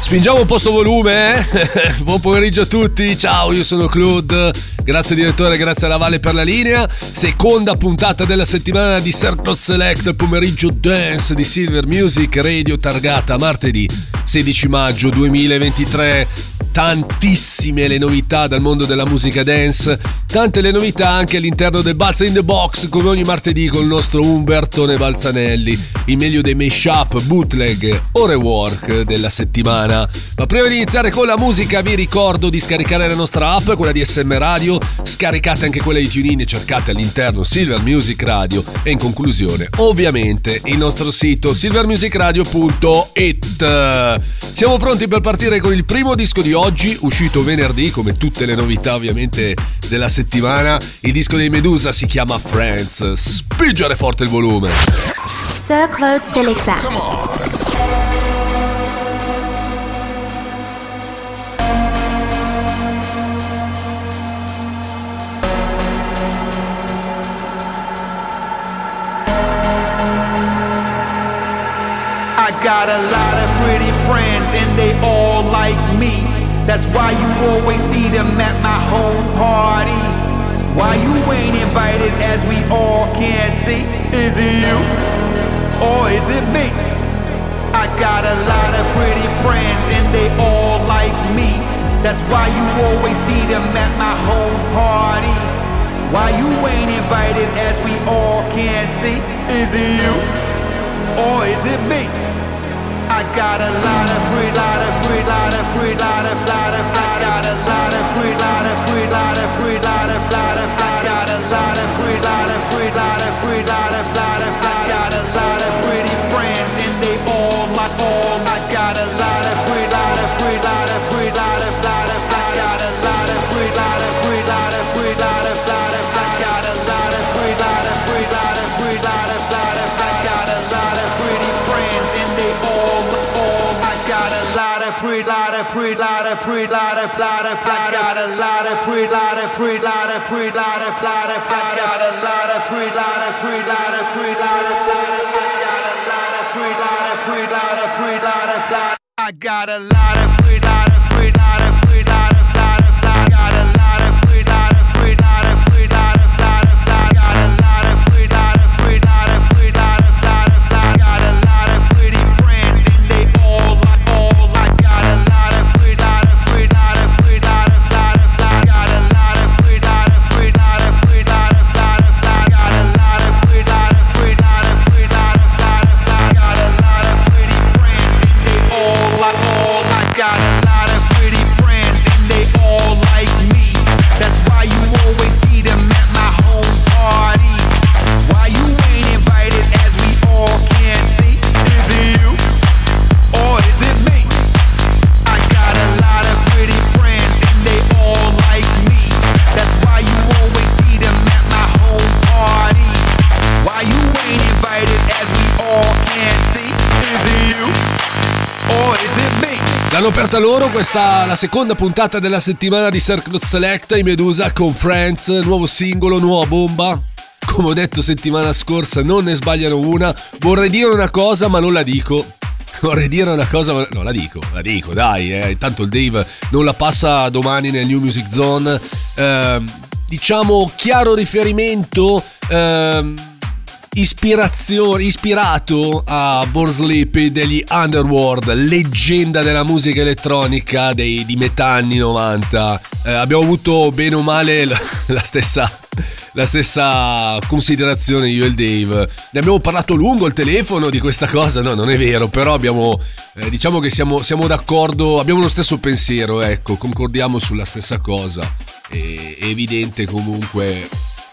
Spingiamo un po' sto volume, eh? Buon pomeriggio a tutti, ciao, io sono Claude. Grazie direttore, grazie alla Valle per la linea. Seconda puntata della settimana di Circle Select, il pomeriggio dance di Silver Music Radio targata martedì 16 maggio 2023 tantissime le novità dal mondo della musica dance, tante le novità anche all'interno del Balza in the Box, come ogni martedì con il nostro Umbertone Balzanelli, il meglio dei mashup, bootleg o rework della settimana. Ma prima di iniziare con la musica vi ricordo di scaricare la nostra app, quella di SM Radio, scaricate anche quella di TuneIn e cercate all'interno Silver Music Radio e in conclusione ovviamente il nostro sito silvermusicradio.it. Siamo pronti per partire con il primo disco di oggi, uscito venerdì come tutte le novità ovviamente della settimana. Il disco dei Medusa si chiama Friends. Spingere forte il volume. Sir Claude Selecta. I got a lot of pretty friends and they all like me. That's why you always see them at my home party. Why you ain't invited as we all can see? Is it you or is it me? I got a lot of pretty friends and they all like me. That's why you always see them at my home party. Why you ain't invited as we all can see? Is it you or is it me? I got a lot of free, lot of free, lot of free, lot of, lot of, I got a lot of free, lot of free, lot of free, lot of, lot of, I got a lot of pre, lot of pre, lot of pre, lot of, lot of, I got a lot of pre, lot of pre, lot of pre, lot of, lot I got a lot of pre, lot pre, lot pre, lot. I got a lot of pre, lot of pre, lot of Aperta loro questa la seconda puntata della settimana di Circle Select i Medusa con Friends, nuovo singolo, nuova bomba. Come ho detto settimana scorsa, non ne sbagliano una. Vorrei dire una cosa, ma non la dico. Vorrei dire una cosa, ma no, la dico, la dico, dai, eh. Intanto il Dave non la passa domani nel New Music Zone. Ehm, diciamo chiaro riferimento ehm, ispirazione, ispirato a Born Sleepy degli Underworld, leggenda della musica elettronica dei, di metà anni 90. Eh, abbiamo avuto bene o male la, la stessa la stessa considerazione io e il Dave. Ne abbiamo parlato lungo al telefono di questa cosa, no, non è vero, però abbiamo, eh, diciamo che siamo, siamo d'accordo, abbiamo lo stesso pensiero, ecco, concordiamo sulla stessa cosa. È, è evidente comunque,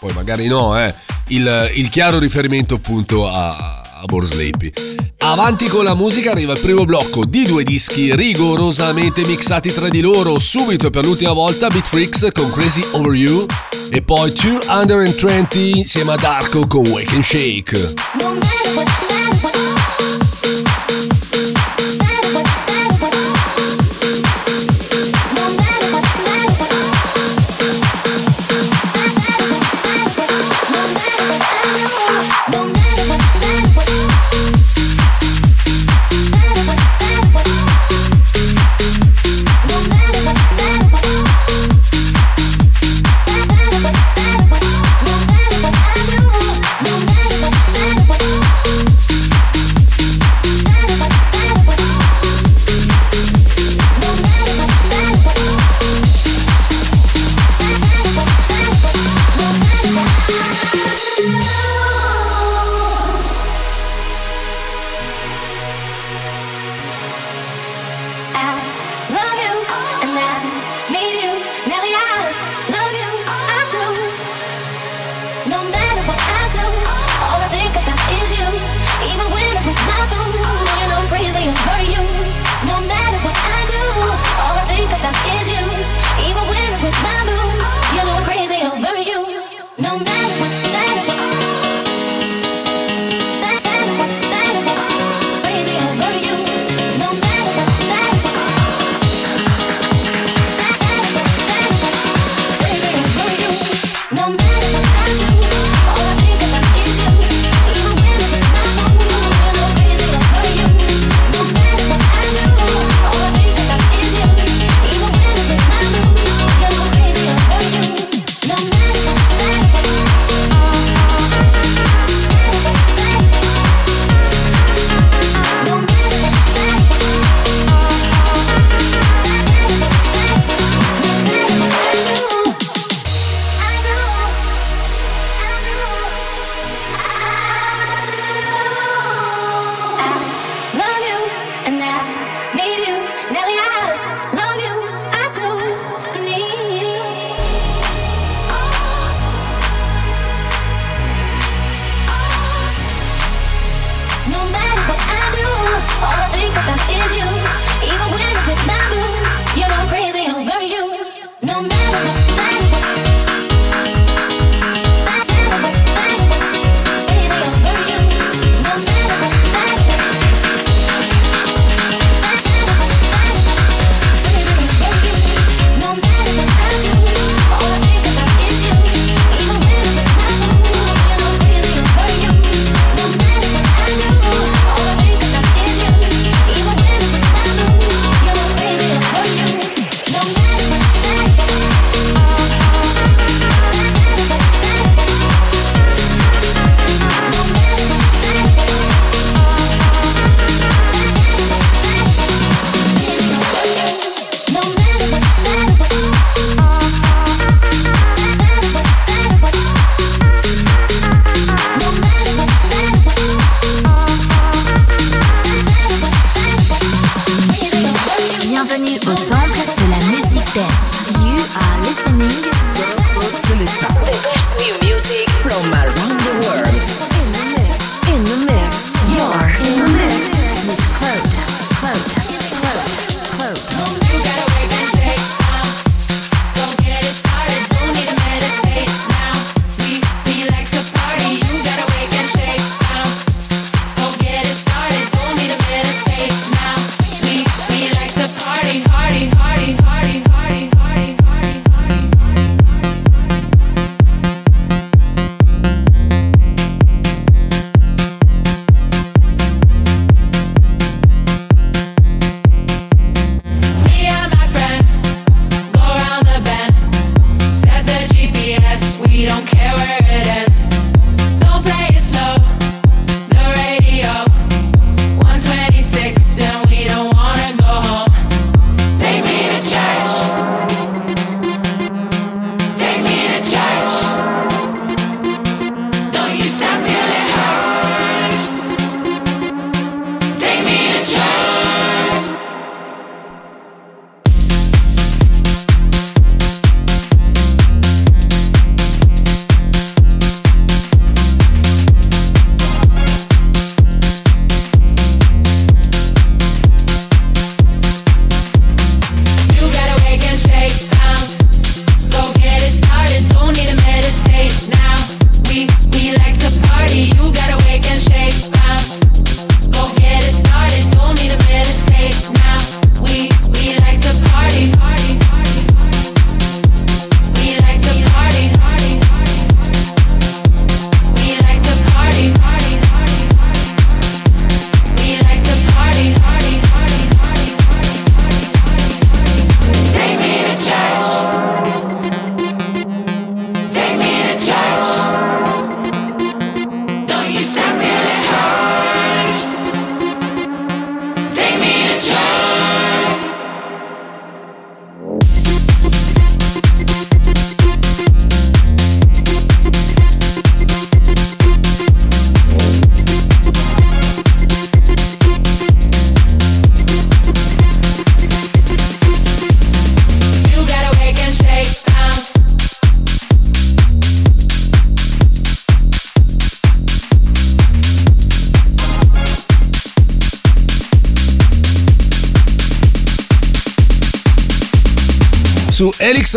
poi magari no, eh, il, il chiaro riferimento appunto a, a Sleepy. Avanti con la musica arriva il primo blocco di due dischi rigorosamente mixati tra di loro. Subito per l'ultima volta Beat Freaks con Crazy Over You e poi 220 insieme a Darko con Wake and Shake.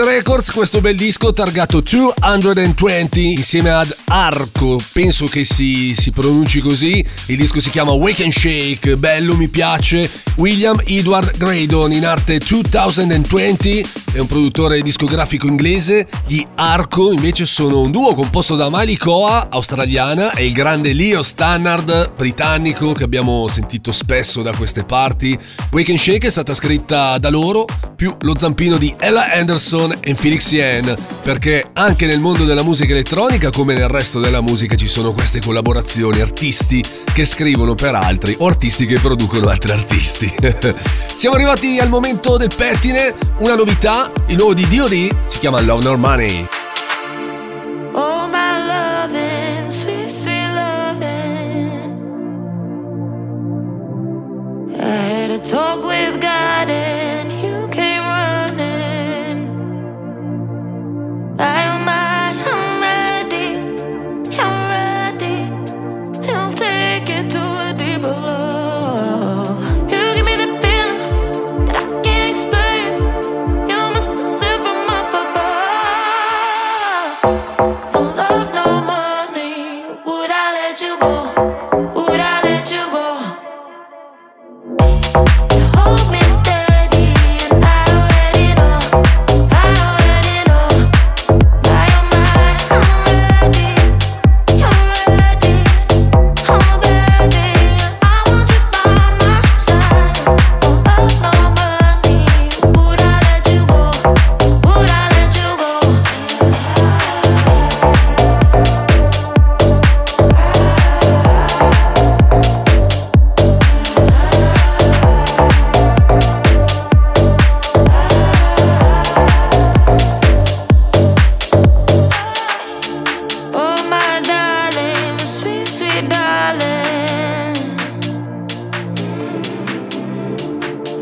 Records questo bel disco targato 220 insieme ad Arco, penso che si, si pronunci così, il disco si chiama Wake and Shake, bello, mi piace, William Edward Graydon in arte 2020 è un produttore discografico inglese, gli Arco invece sono un duo composto da Miley Coa, australiana, e il grande Leo Stannard, britannico, che abbiamo sentito spesso da queste parti. Wake and Shake è stata scritta da loro, più lo zampino di Ella Anderson e Felix Yen, perché anche nel mondo della musica elettronica, come nel resto della musica, ci sono queste collaborazioni, artisti che scrivono per altri o artisti che producono altri artisti. Siamo arrivati al momento del pettine, una novità, il nuovo di D.O.D. si chiama Love Nor Money. Talk with God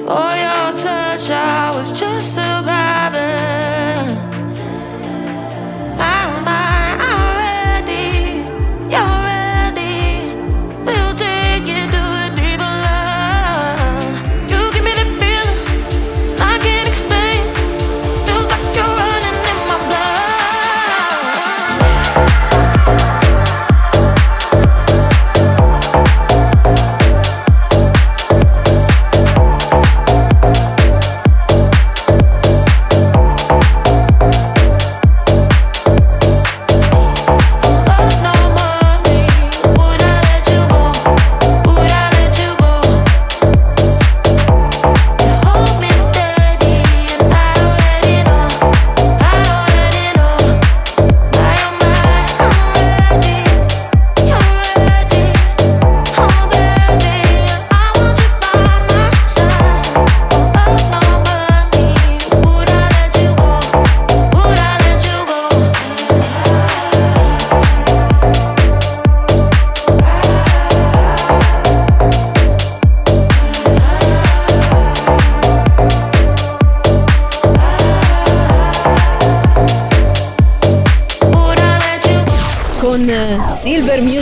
For your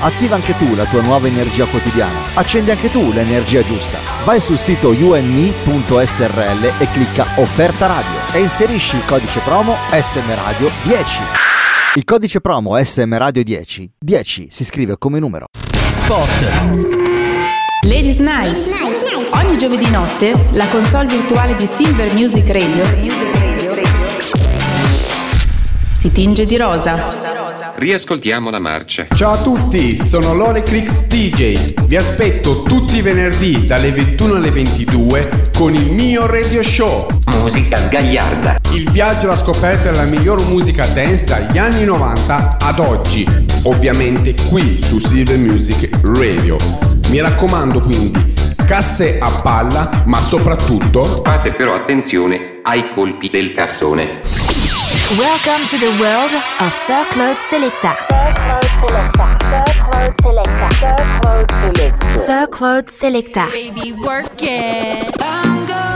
Attiva anche tu la tua nuova energia quotidiana. Accendi anche tu l'energia giusta. Vai sul sito uni.srl e clicca Offerta Radio e inserisci il codice promo SM Radio 10. Il codice promo SM Radio 10, 10 si scrive come numero. Ladies Night. Ogni giovedì notte la console virtuale di Silver Music Radio si tinge di rosa. Riascoltiamo la marcia. Ciao a tutti, sono Lore Crix DJ. Vi aspetto tutti i venerdì dalle 21 alle 22 con il mio radio show. Musica gagliarda. Il viaggio alla scoperta della miglior musica dance dagli anni 90 ad oggi. Ovviamente qui su Silver Music Radio. Mi raccomando quindi, casse a palla, ma soprattutto Fate però attenzione ai colpi del cassone. Welcome to the world of Sir Claude Selecta. Sir Claude Selecta. Baby, work it.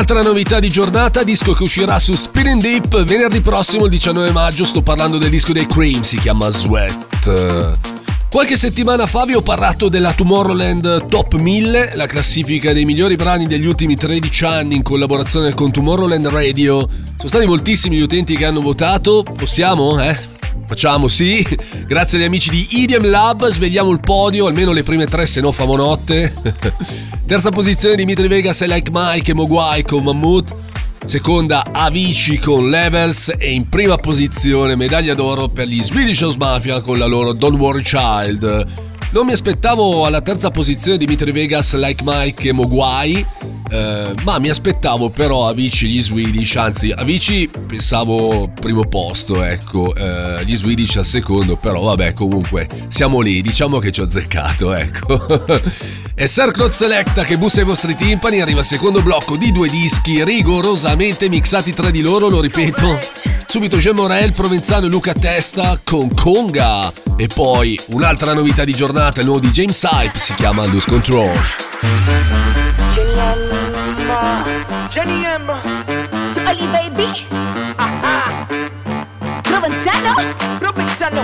Un'altra novità di giornata, disco che uscirà su Spinning Deep venerdì prossimo, il 19 maggio. Sto parlando del disco dei Cream, si chiama Sweat. Qualche settimana fa vi ho parlato della Tomorrowland Top 1000, la classifica dei migliori brani degli ultimi 13 anni in collaborazione con Tomorrowland Radio. Sono stati moltissimi gli utenti che hanno votato. Possiamo, eh? Facciamo, sì. Grazie agli amici di Idiom Lab, svegliamo il podio, almeno le prime tre, se no famo notte. Terza posizione Dimitri Vegas e Like Mike e Mogwai con Mammut. Seconda Avicii con Levels e in prima posizione medaglia d'oro per gli Swedish House Mafia con la loro Don't Worry Child. Non mi aspettavo alla terza posizione Dimitri Vegas, Like Mike e Mogwai, eh, ma mi aspettavo però Avicii gli Swedish, anzi Avicii pensavo primo posto, ecco, eh, gli Swedish al secondo, però vabbè comunque siamo lì, diciamo che ci ho azzeccato, ecco. È Circle Selecta che bussa ai vostri timpani, arriva il secondo blocco di due dischi rigorosamente mixati tra di loro, lo ripeto. Subito Jean Morel, Provenzano e Luca Testa con Conga. E poi un'altra novità di giornata, il nuovo di James Hype, si chiama Lose Control. Jenny M. Oli baby. Provenzano. Provenzano.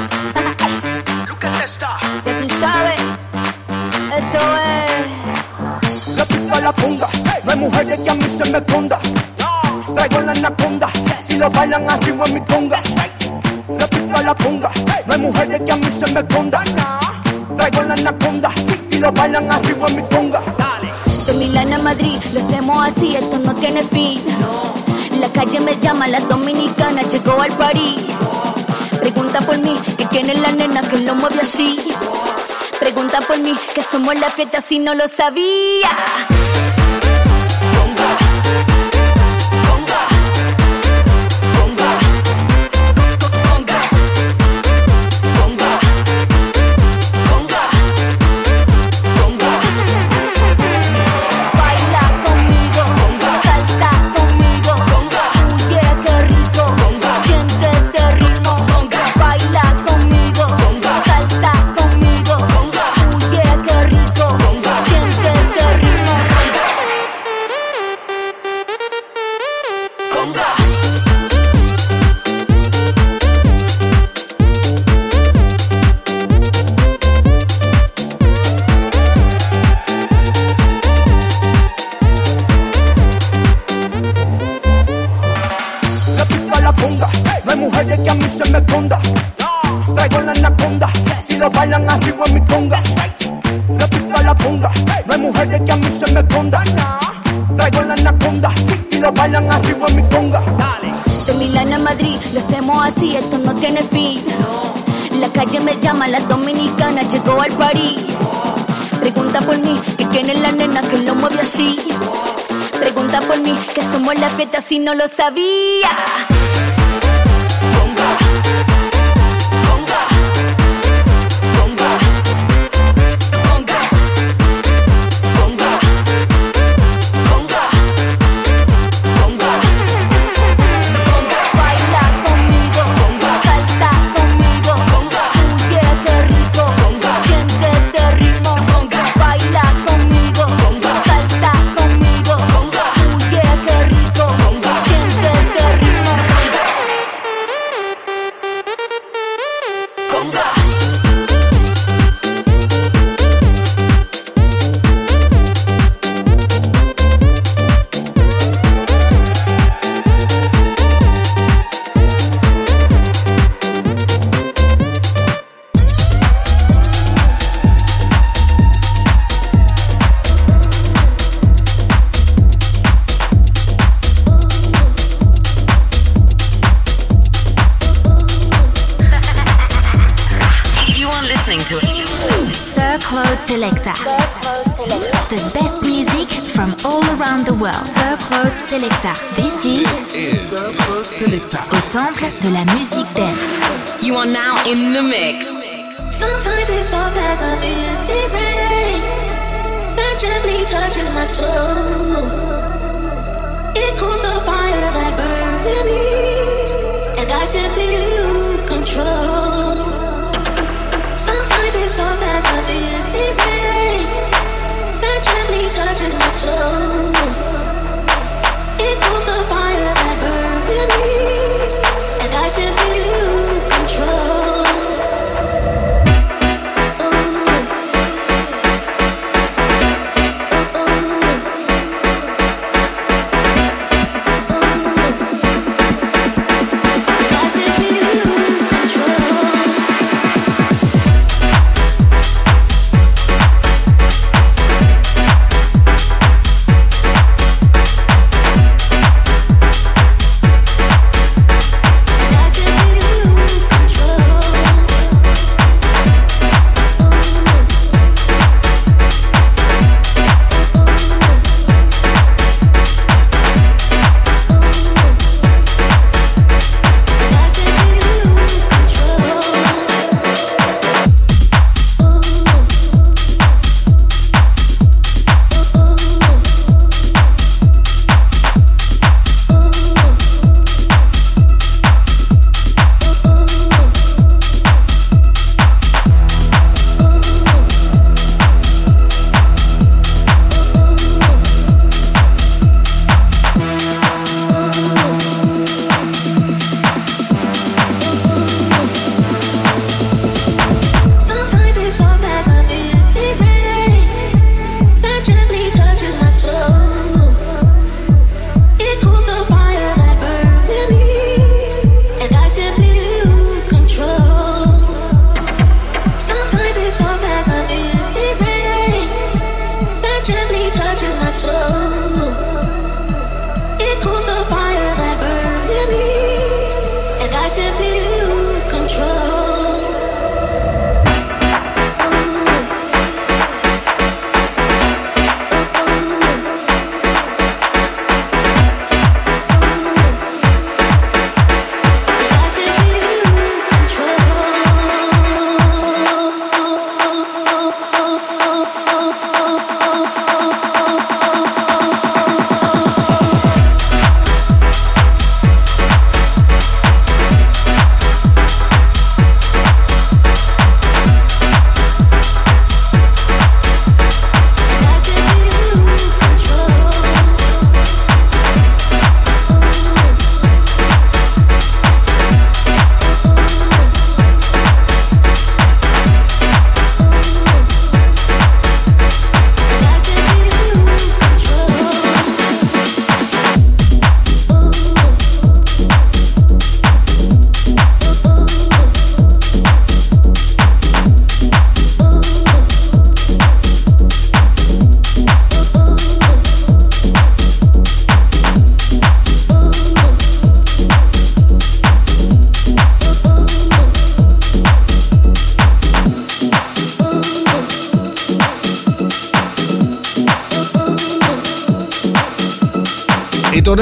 Luca Testa. Ya tú sabes. Esto es. La la no hay mujeres que a mí se me esconda. Traigo la anaconda, si lo bailan arriba en mi conga. La la no hay mujeres que a mí se me esconda. Traigo la anaconda, y lo bailan arriba en mi conga. De Milán a Madrid, lo hacemos así, esto no tiene fin. La calle me llama, la dominicana llegó al París. Pregunta por mí, que quién es la nena que lo mueve así. Pregunta por mí, que somos la fiesta si no lo sabía.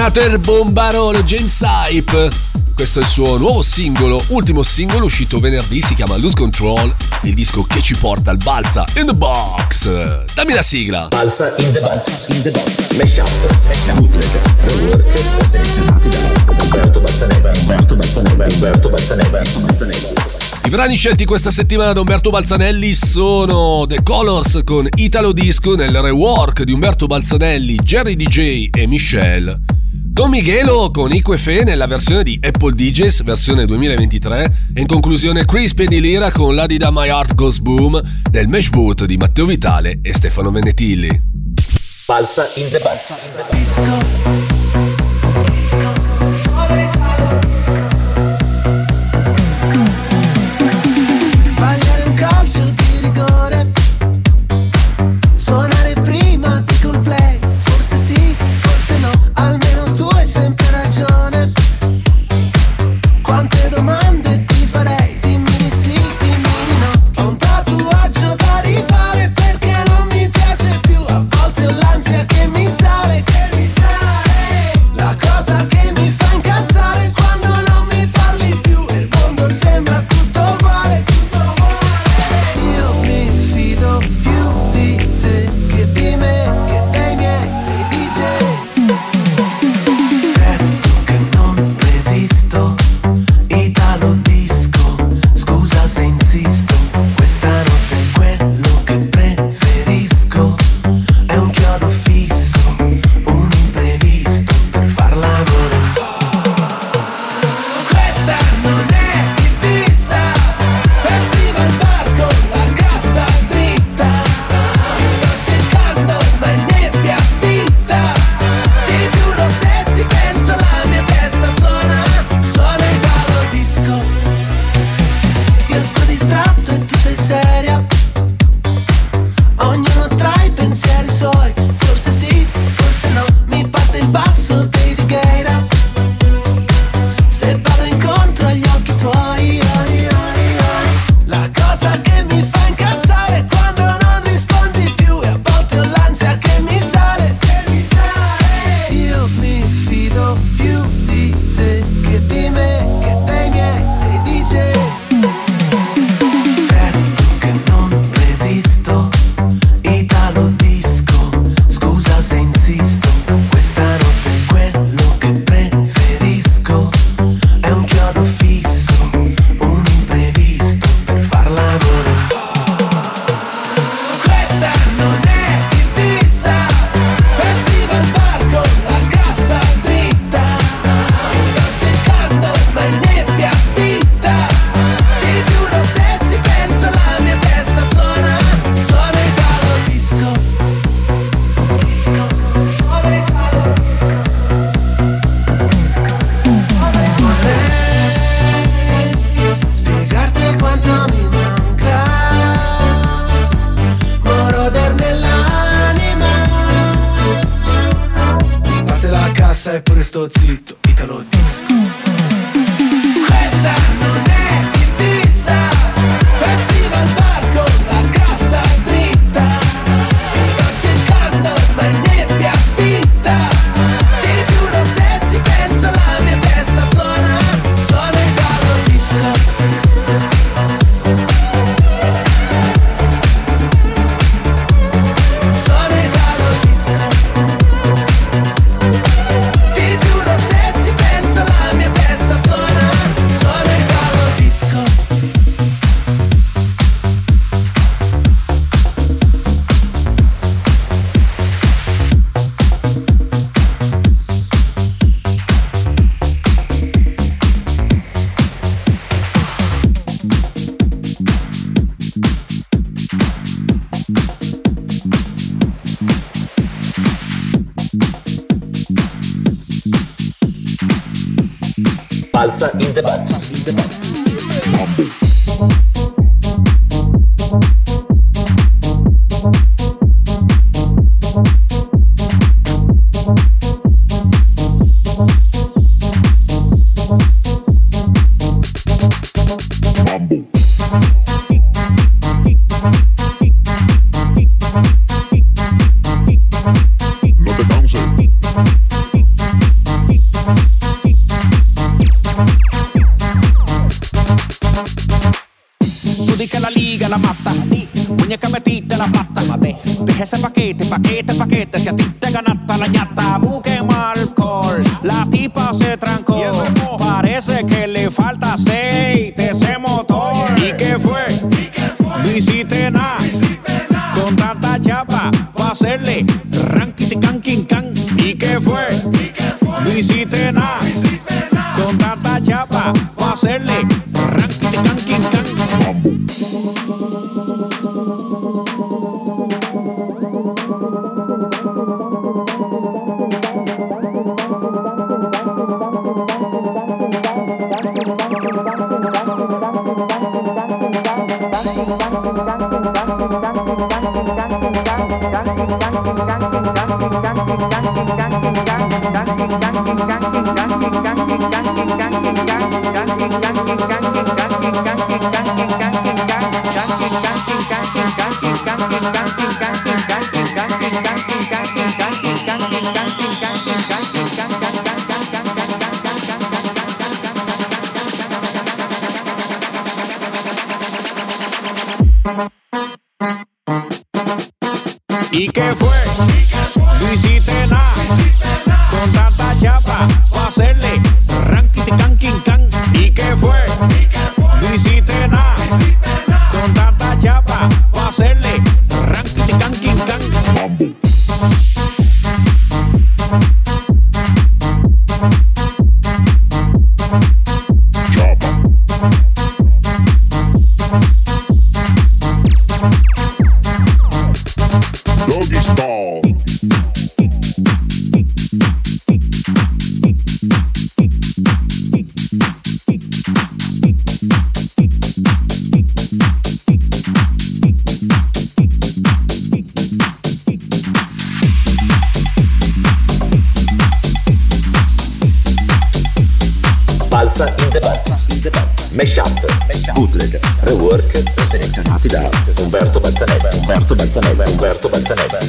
Another Bombarone, James Hype. Questo è il suo nuovo singolo, ultimo singolo uscito venerdì, si chiama Lose Control, il disco che ci porta al Balza in the Box. Dammi la sigla. Balza in the Box, in the Box, Mesh up. Bootleg, Rework, selezionati da Umberto Balzaneva, Umberto Balzaneva, Umberto Balzaneva. I brani scelti questa settimana da Umberto Balzanelli sono The Colors con Italo Disco nel rework di Umberto Balzanelli, Jerry DJ e Michelle Don Miguelo con Iquefe nella versione di Apple DJs versione 2023 e in conclusione Chris Penilira con la Dida My Heart Goes Boom del Mesh Boot di Matteo Vitale e Stefano Venetilli. Balza in the box. 做板子来办。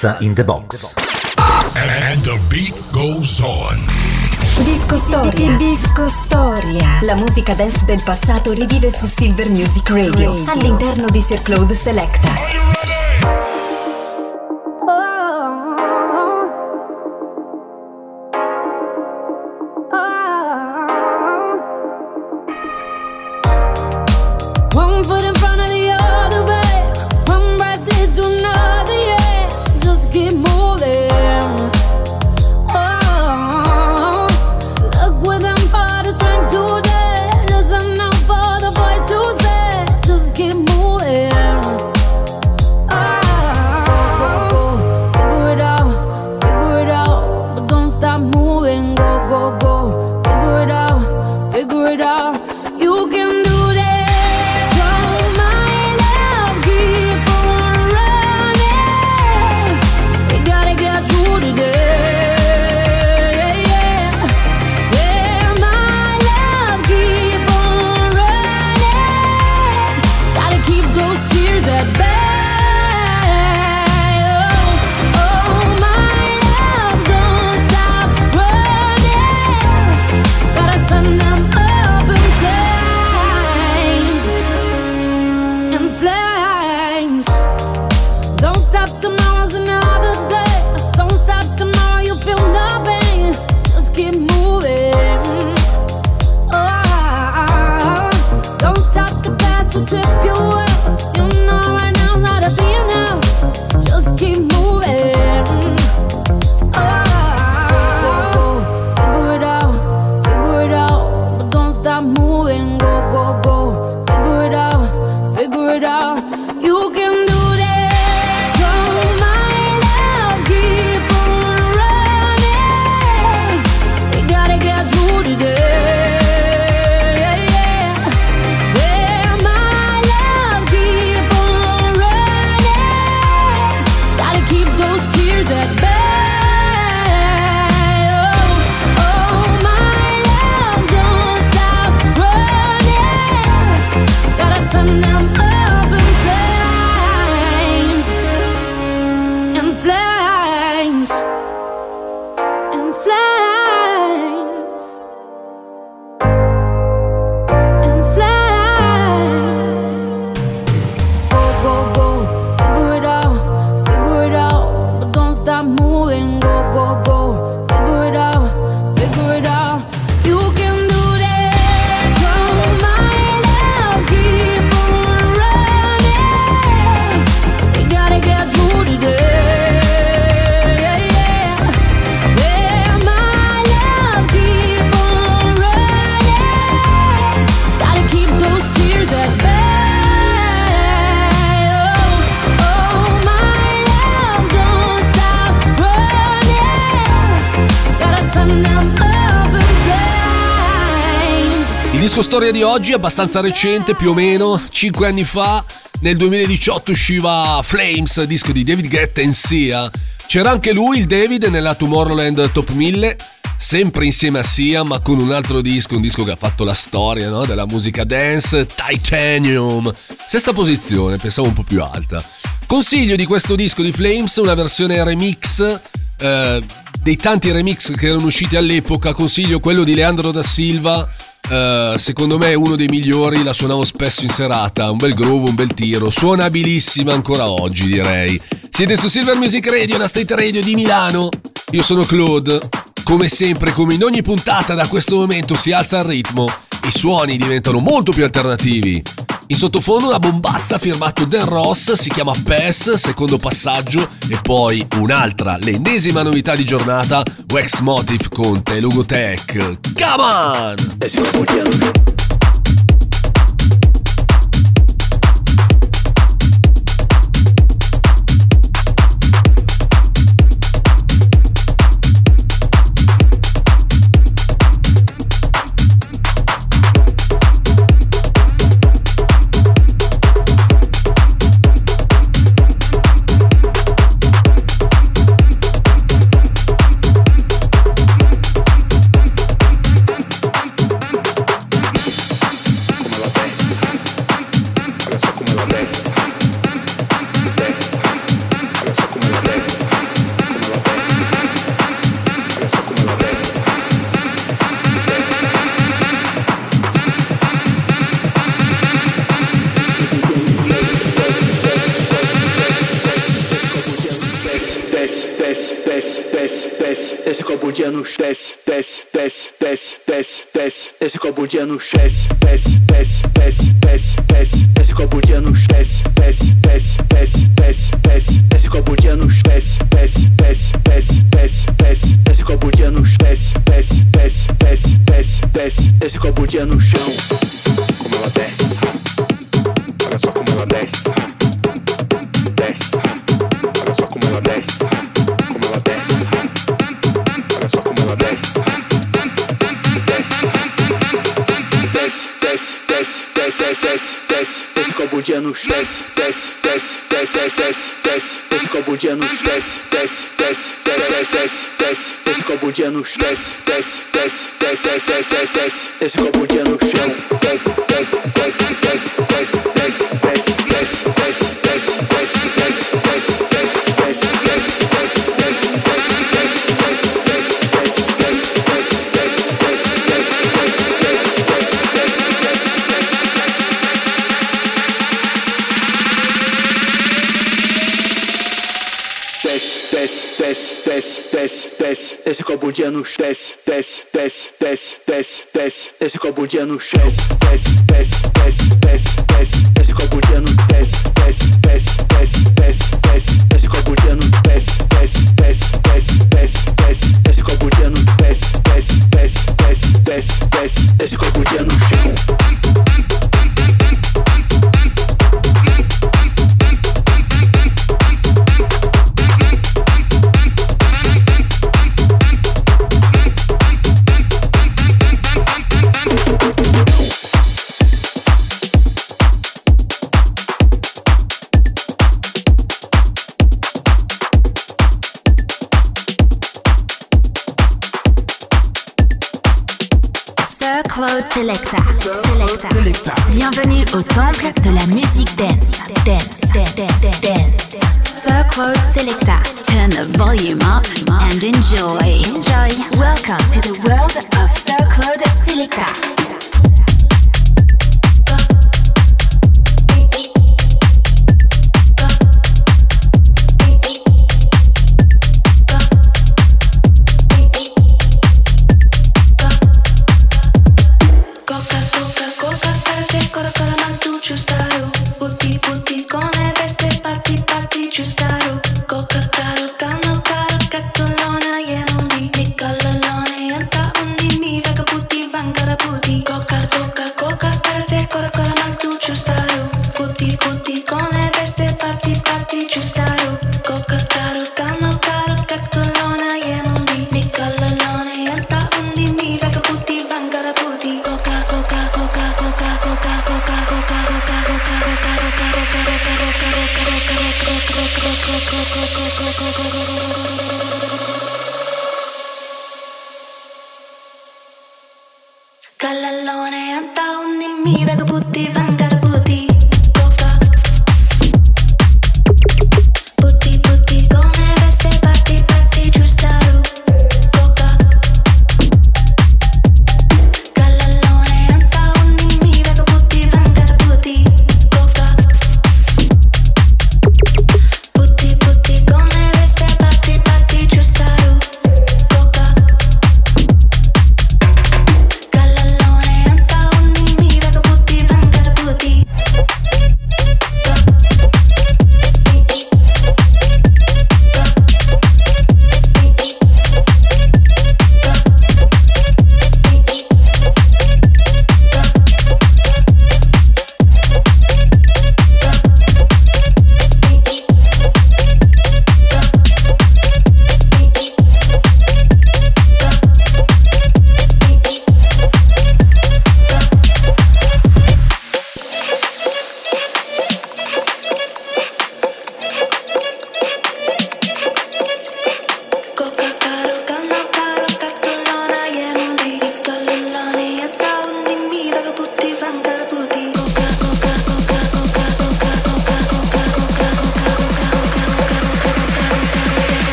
Piazza in the Box. And the beat goes on. Disco Storia. Disco Storia. La musica dance del passato rivive su Silver Music Radio, all'interno di Sir Claude Selecta. Stop moving. Go, go, go. Figure it out, figure it out. Oggi è abbastanza recente, più o meno 5 anni fa. Nel 2018 usciva Flames, disco di David Guetta in Sia. C'era anche lui, il David, nella Tomorrowland Top 1000, sempre insieme a Sia, ma con un altro disco, un disco che ha fatto la storia no? della musica dance, Titanium. Sesta posizione, pensavo un po' più alta. Consiglio di questo disco di Flames una versione remix eh, dei tanti remix che erano usciti all'epoca. Consiglio quello di Leandro da Silva. Eh, secondo me è uno dei migliori, la suonavo spesso in serata. Un bel groove, un bel tiro. Suonabilissima ancora oggi, direi. Siete su Silver Music Radio, la State Radio di Milano. Io sono Claude. Come sempre, come in ogni puntata, da questo momento si alza il ritmo. I suoni diventano molto più alternativi. In sottofondo una bombazza firmato Dan Ross, si chiama PES, secondo passaggio, e poi un'altra, l'ennesima novità di giornata, Wax Motive con Telugu Tech. Come on! Bundinha no chão. Desce, desce, desce, desce, desce, desce. Com a no chão. Desce, desce, desce, desce, desce, desce. Com a bundinha no chão. Desce, desce, desce, desce, desce, desce. Com a bundinha no chão. Desce, desce, desce, desce, desce, desce. Com a bundinha no chão. Desce, desce, desce, desce, desce, desce. Com a bundinha no chão. Como ela desce. Olha só como ela desce. Desce. Bundinha no chão. Desce, desce, desce, desce, desce, desce, desce. Com a bundinha no chão. Desce, desce, desce, desce, desce, desce, desce. Com a bundinha no chão. Desce, desce, desce, desce, desce, desce, desce, com a bundinha no chão. Desce. Esse com a. Desce, desce, desce, desce, desce, desce. Esse com chão. Desce, desce, desce, desce, desce. Esse a desce, desce, desce, desce, desce, desce. Esse com desce, desce, desce, desce, desce, desce. Esse com a desce, desce, desce, desce, desce, desce. Esse com a. Sir Claude Selecta. Selecta. Bienvenue au temple de la musique dance. Dance, dance, dance, dance. Sir Selecta. Turn the volume up and enjoy. Enjoy. Welcome to the world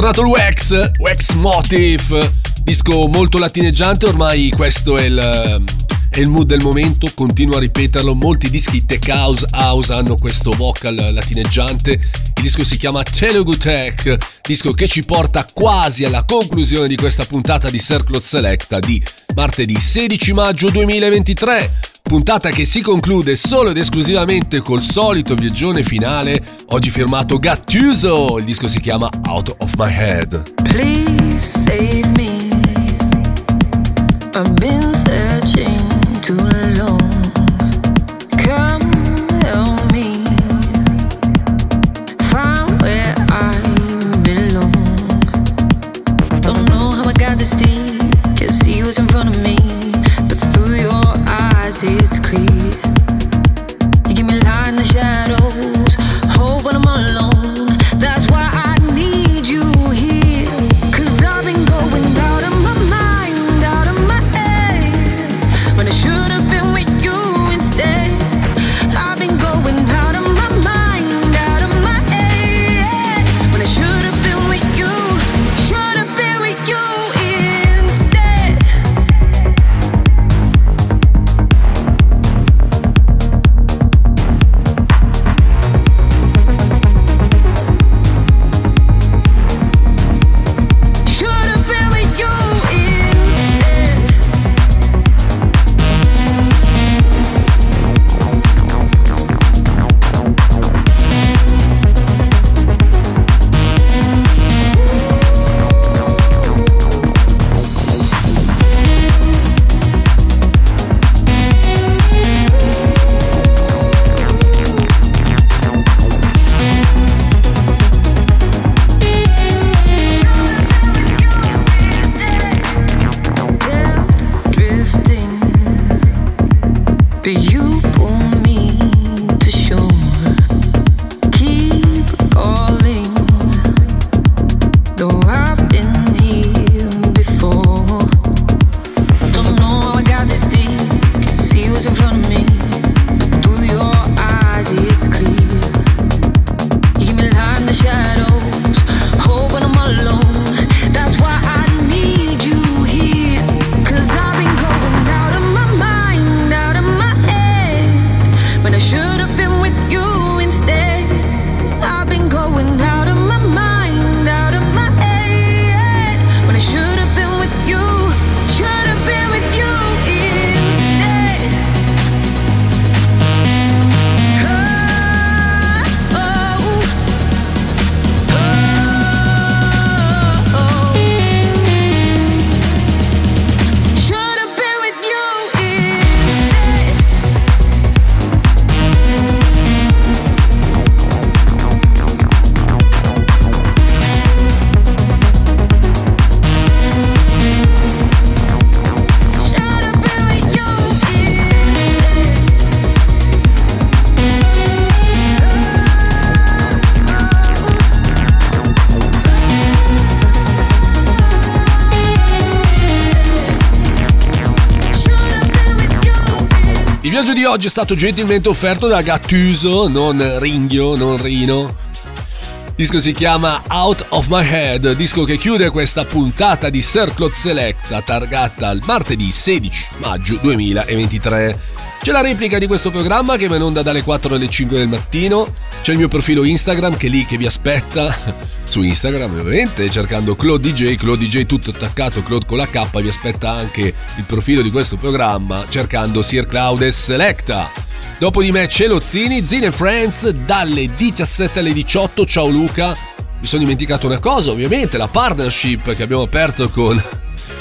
tornato il Wax, Wax Motif, disco molto latineggiante, ormai questo è il, è il mood del momento, continuo a ripeterlo, molti dischi tech house, house hanno questo vocal latineggiante, il disco si chiama Telugu Tech, disco che ci porta quasi alla conclusione di questa puntata di Circle Selecta di martedì 16 maggio 2023. Puntata che si conclude solo ed esclusivamente col solito viaggione finale, oggi firmato Gattuso, il disco si chiama Out of My Head. Please save me. I've been oggi è stato gentilmente offerto da Gattuso, non Ringhio, non Rino. Il disco si chiama Out of My Head, disco che chiude questa puntata di Circlot Selecta targata il martedì 16 maggio 2023. C'è la replica di questo programma che va in onda dalle 4 alle 5 del mattino. C'è il mio profilo Instagram che è lì che vi aspetta. Su Instagram ovviamente cercando Claude DJ, Claude DJ tutto attaccato, Claude con la K, vi aspetta anche il profilo di questo programma cercando Sir Cloud e Selecta. Dopo di me c'è lo Zini, Zini and Friends dalle 17 alle 18. Ciao Luca. Mi sono dimenticato una cosa, ovviamente, la partnership che abbiamo aperto con,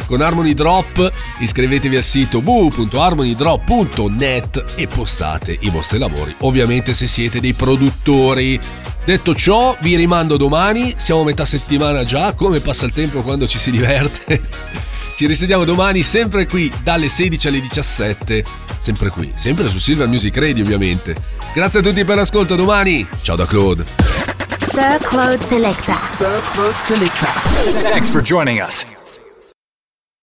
con Harmony Drop. Iscrivetevi al sito www.harmonydrop.net e postate i vostri lavori, ovviamente se siete dei produttori. Detto ciò, vi rimando domani, siamo a metà settimana già, come passa il tempo quando ci si diverte. Ci risentiamo domani sempre qui dalle 16 alle 17, sempre qui, sempre su Silver Music Radio ovviamente. Grazie a tutti per l'ascolto, domani. Ciao da Claude. Sir Claude Selecta. Thanks for joining us.